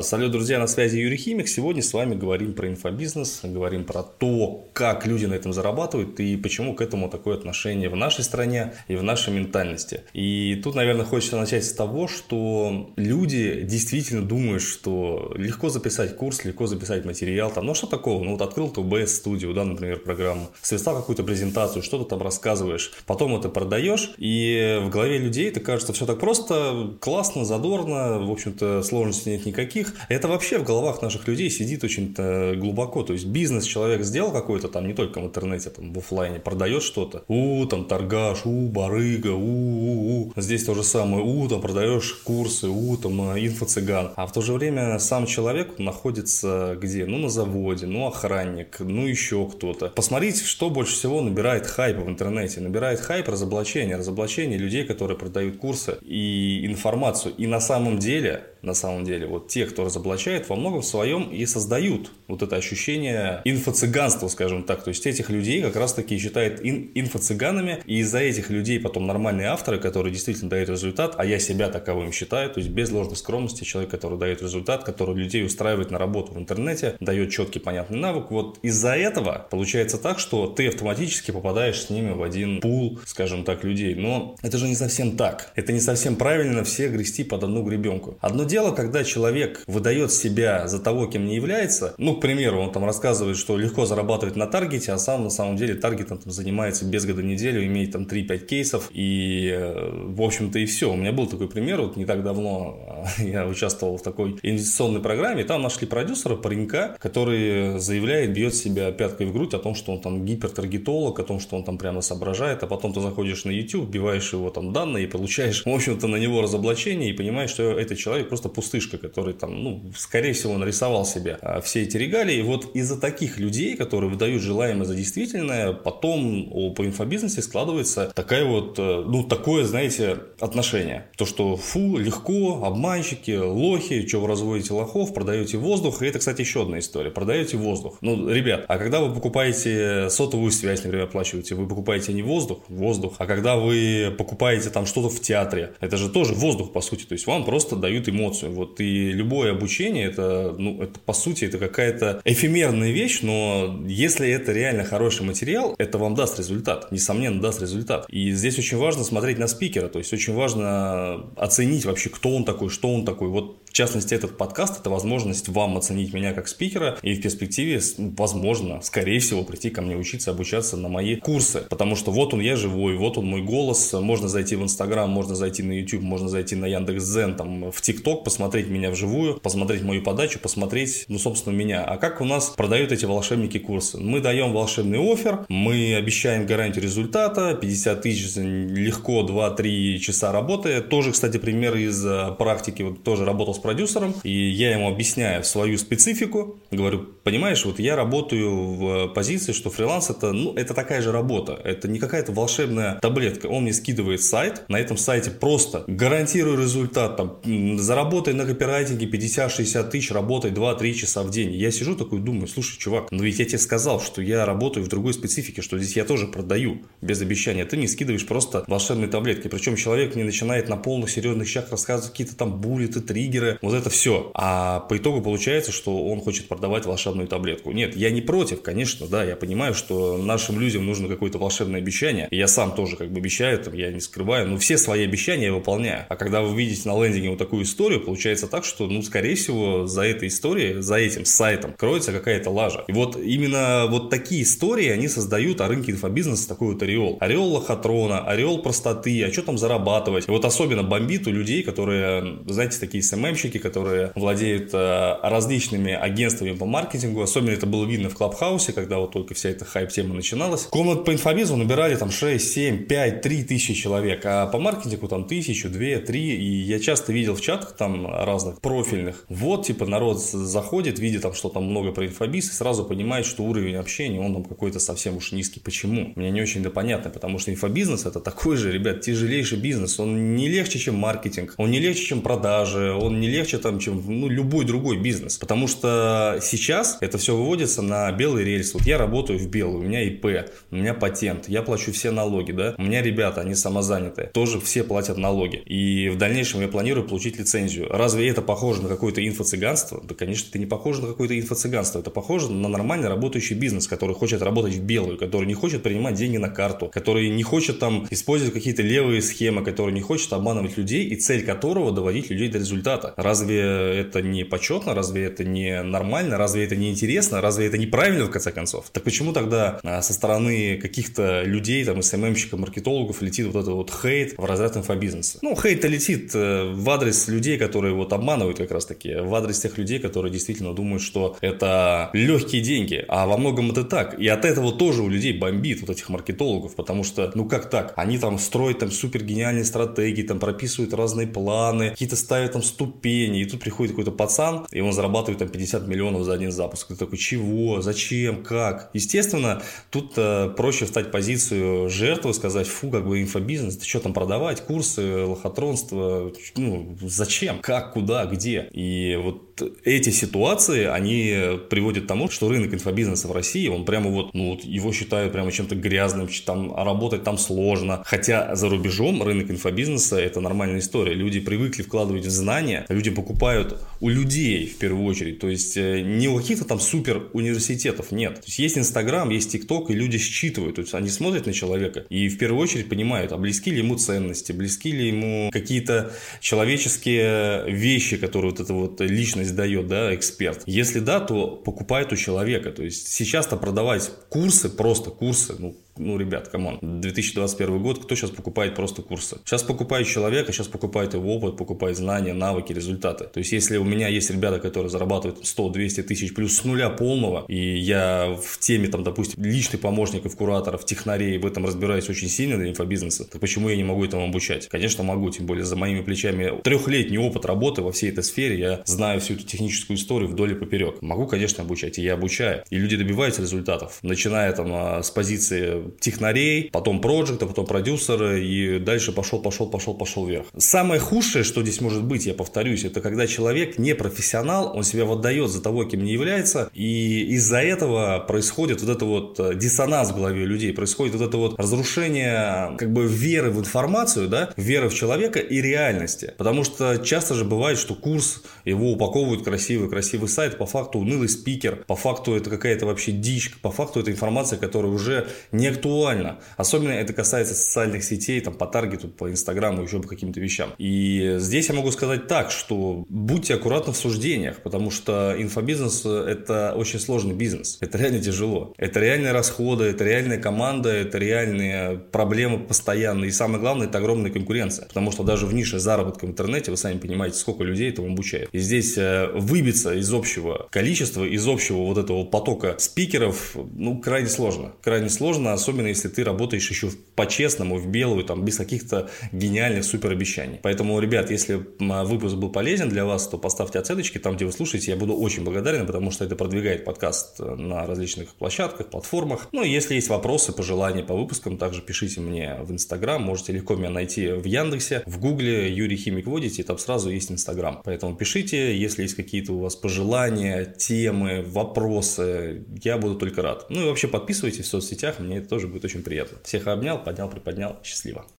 Салют, друзья, на связи Юрий Химик. Сегодня с вами говорим про инфобизнес, говорим про то, как люди на этом зарабатывают и почему к этому такое отношение в нашей стране и в нашей ментальности. И тут, наверное, хочется начать с того, что люди действительно думают, что легко записать курс, легко записать материал, там, ну что такого, ну вот открыл ты OBS студию, да, например, программу, свистал какую-то презентацию, что-то там рассказываешь, потом это продаешь, и в голове людей это кажется все так просто, классно, задорно, в общем-то, сложностей нет никаких, них это вообще в головах наших людей сидит очень глубоко. То есть бизнес человек сделал какой-то там, не только в интернете, там в офлайне, продает что-то. У, там торгаш, у, барыга, у, у, у. Здесь то же самое, у, там продаешь курсы, у, там э, инфо-цыган. А в то же время сам человек находится где? Ну, на заводе, ну, охранник, ну, еще кто-то. Посмотрите, что больше всего набирает хайпа в интернете. Набирает хайп разоблачение, разоблачение людей, которые продают курсы и информацию. И на самом деле на самом деле. Вот те, кто разоблачает, во многом своем и создают вот это ощущение инфо-цыганства, скажем так. То есть этих людей как раз-таки считают ин- инфо-цыганами, и из-за этих людей потом нормальные авторы, которые действительно дают результат, а я себя таковым считаю, то есть без ложной скромности, человек, который дает результат, который людей устраивает на работу в интернете, дает четкий, понятный навык. Вот из-за этого получается так, что ты автоматически попадаешь с ними в один пул, скажем так, людей. Но это же не совсем так. Это не совсем правильно все грести под одну гребенку. Одно дело, когда человек выдает себя за того, кем не является. Ну, к примеру, он там рассказывает, что легко зарабатывать на таргете, а сам на самом деле таргетом там, занимается без года неделю, имеет там 3-5 кейсов. И, э, в общем-то, и все. У меня был такой пример, вот не так давно а, я участвовал в такой инвестиционной программе, и там нашли продюсера, паренька, который заявляет, бьет себя пяткой в грудь о том, что он там гипертаргетолог, о том, что он там прямо соображает, а потом ты заходишь на YouTube, вбиваешь его там данные и получаешь, в общем-то, на него разоблачение и понимаешь, что этот человек просто просто пустышка, который там, ну, скорее всего, нарисовал себе а, все эти регалии. И вот из-за таких людей, которые выдают желаемое за действительное, потом по инфобизнесе складывается такая вот, э, ну, такое, знаете, отношение. То, что фу, легко, обманщики, лохи, что вы разводите лохов, продаете воздух. И это, кстати, еще одна история. Продаете воздух. Ну, ребят, а когда вы покупаете сотовую связь, например, оплачиваете, вы покупаете не воздух, воздух, а когда вы покупаете там что-то в театре, это же тоже воздух, по сути. То есть вам просто дают эмоции эмоцию. Вот и любое обучение, это, ну, это по сути, это какая-то эфемерная вещь, но если это реально хороший материал, это вам даст результат, несомненно даст результат. И здесь очень важно смотреть на спикера, то есть очень важно оценить вообще, кто он такой, что он такой. Вот в частности, этот подкаст – это возможность вам оценить меня как спикера и в перспективе, возможно, скорее всего, прийти ко мне учиться, обучаться на мои курсы. Потому что вот он я живой, вот он мой голос. Можно зайти в Инстаграм, можно зайти на YouTube, можно зайти на Яндекс.Зен, там, в ТикТок, посмотреть меня вживую, посмотреть мою подачу, посмотреть, ну, собственно, меня. А как у нас продают эти волшебники курсы? Мы даем волшебный офер, мы обещаем гарантию результата, 50 тысяч легко, 2-3 часа работы. Тоже, кстати, пример из э, практики, вот тоже работал с продюсером, и я ему объясняю свою специфику, говорю, понимаешь, вот я работаю в позиции, что фриланс это, ну, это такая же работа, это не какая-то волшебная таблетка, он мне скидывает сайт, на этом сайте просто гарантирую результат, там, заработай на копирайтинге 50-60 тысяч, работай 2-3 часа в день. Я сижу такой, думаю, слушай, чувак, ну ведь я тебе сказал, что я работаю в другой специфике, что здесь я тоже продаю без обещания, ты не скидываешь просто волшебные таблетки, причем человек мне начинает на полных серьезных щах рассказывать какие-то там буллеты, триггеры, вот это все. А по итогу получается, что он хочет продавать волшебную таблетку. Нет, я не против, конечно, да, я понимаю, что нашим людям нужно какое-то волшебное обещание. И я сам тоже как бы обещаю, там, я не скрываю, но все свои обещания я выполняю. А когда вы видите на лендинге вот такую историю, получается так, что, ну, скорее всего, за этой историей, за этим сайтом кроется какая-то лажа. И вот именно вот такие истории, они создают о рынке инфобизнеса такой вот ореол. Ореол лохотрона, ореол простоты, а что там зарабатывать. И вот особенно бомбит у людей, которые, знаете, такие SMM SMM щики, которые владеют э, различными агентствами по маркетингу. Особенно это было видно в Clubhouse е, когда вот только вся эта хайп-тема начиналась. Комнат по инфобизу набирали там 6, 7, 5, 3 тысячи человек, а по маркетингу там тысячу, две, три. И я часто видел в чатах там разных профильных. Вот, типа, народ заходит, видит там, что там много про инфобиз, и сразу понимает, что уровень общения, он там какой-то совсем уж низкий. Почему? Мне не очень да понятно, потому что инфобизнес это такой же, ребят, тяжелейший бизнес. Он не легче, чем маркетинг, он не легче, чем продажи, он не легче, там, чем ну, любой другой бизнес. Потому что сейчас это все выводится на белый рельс. Вот я работаю в белый, у меня ИП, у меня патент, я плачу все налоги, да. У меня ребята, они самозанятые, тоже все платят налоги. И в дальнейшем я планирую получить лицензию. Разве это похоже на какое-то инфо-цыганство? Да, конечно, это не похоже на какое-то инфо-цыганство. Это похоже на нормально работающий бизнес, который хочет работать в белую, который не хочет принимать деньги на карту, который не хочет там использовать какие-то левые схемы, который не хочет обманывать людей и цель которого доводить людей до результата. Разве это не почетно? Разве это не нормально? Разве это не интересно? Разве это неправильно в конце концов? Так почему тогда а, со стороны каких-то людей, там, СММщиков, маркетологов летит вот этот вот хейт в разряд инфобизнеса? Ну, хейт-то летит э, в адрес людей, которые вот обманывают как раз таки, в адрес тех людей, которые действительно думают, что это легкие деньги, а во многом это так. И от этого тоже у людей бомбит, вот этих маркетологов, потому что, ну как так? Они там строят там супер гениальные стратегии, там прописывают разные планы, какие-то ставят там ступени, и тут приходит какой-то пацан, и он зарабатывает там 50 миллионов за один запуск. Ты такой, чего, зачем, как? Естественно, тут э, проще встать в позицию жертвы, сказать, фу, как бы инфобизнес, ты что там продавать, курсы, лохотронство, ну, зачем, как, куда, где? И вот эти ситуации, они приводят к тому, что рынок инфобизнеса в России, он прямо вот, ну вот его считают прямо чем-то грязным, там работать там сложно. Хотя за рубежом рынок инфобизнеса это нормальная история. Люди привыкли вкладывать в знания, люди покупают у людей в первую очередь. То есть э, не у каких-то там супер университетов, нет. То есть есть Инстаграм, есть ТикТок, и люди считывают. То есть они смотрят на человека и в первую очередь понимают, а близки ли ему ценности, близки ли ему какие-то человеческие вещи, которые вот эта вот личность дает, да, эксперт? Если да, то покупает у человека. То есть сейчас-то продавать курсы, просто курсы, ну, ну, ребят, come on, 2021 год, кто сейчас покупает просто курсы? Сейчас покупает человека, сейчас покупает его опыт, покупает знания, навыки, результаты. То есть, если у меня есть ребята, которые зарабатывают 100-200 тысяч плюс с нуля полного, и я в теме, там, допустим, личных помощников, кураторов, технарей в этом разбираюсь очень сильно для инфобизнеса, то почему я не могу этому обучать? Конечно, могу, тем более за моими плечами трехлетний опыт работы во всей этой сфере, я знаю всю эту техническую историю вдоль и поперек. Могу, конечно, обучать, и я обучаю. И люди добиваются результатов, начиная там а, с позиции технарей, потом проекта, потом продюсеры, и дальше пошел, пошел, пошел, пошел вверх. Самое худшее, что здесь может быть, я повторюсь, это когда человек не профессионал, он себя выдает за того, кем не является, и из-за этого происходит вот это вот э, диссонанс в голове людей, происходит вот это вот разрушение как бы веры в информацию, да, веры в человека и реальности. Потому что часто же бывает, что курс, его упаковывают красивый, красивый сайт, по факту унылый спикер, по факту это какая-то вообще дичь, по факту это информация, которая уже не актуально. Особенно это касается социальных сетей, там, по таргету, по инстаграму, еще по каким-то вещам. И здесь я могу сказать так, что будьте аккуратны в суждениях, потому что инфобизнес – это очень сложный бизнес. Это реально тяжело. Это реальные расходы, это реальная команда, это реальные проблемы постоянные. И самое главное – это огромная конкуренция. Потому что даже в нише заработка в интернете, вы сами понимаете, сколько людей этого обучают. И здесь э, выбиться из общего количества, из общего вот этого потока спикеров, ну, крайне сложно. Крайне сложно, особенно если ты работаешь еще по-честному, в белую, там, без каких-то гениальных супер обещаний. Поэтому, ребят, если выпуск был полезен для вас, то поставьте оценочки там, где вы слушаете. Я буду очень благодарен, потому что это продвигает подкаст э, на различных площадках, платформах. Ну, и если есть вопросы, пожелания по выпускам, также пишите мне в Инстаграм. Можете легко меня найти в Яндексе, в Гугле, Юрий Химик вводите, и там сразу есть Инстаграм. Поэтому пишите, если есть какие-то у вас пожелания, темы, вопросы, я буду только рад. Ну и вообще подписывайтесь в соцсетях, мне тоже будет очень приятно. Всех обнял, поднял, приподнял. Счастливо.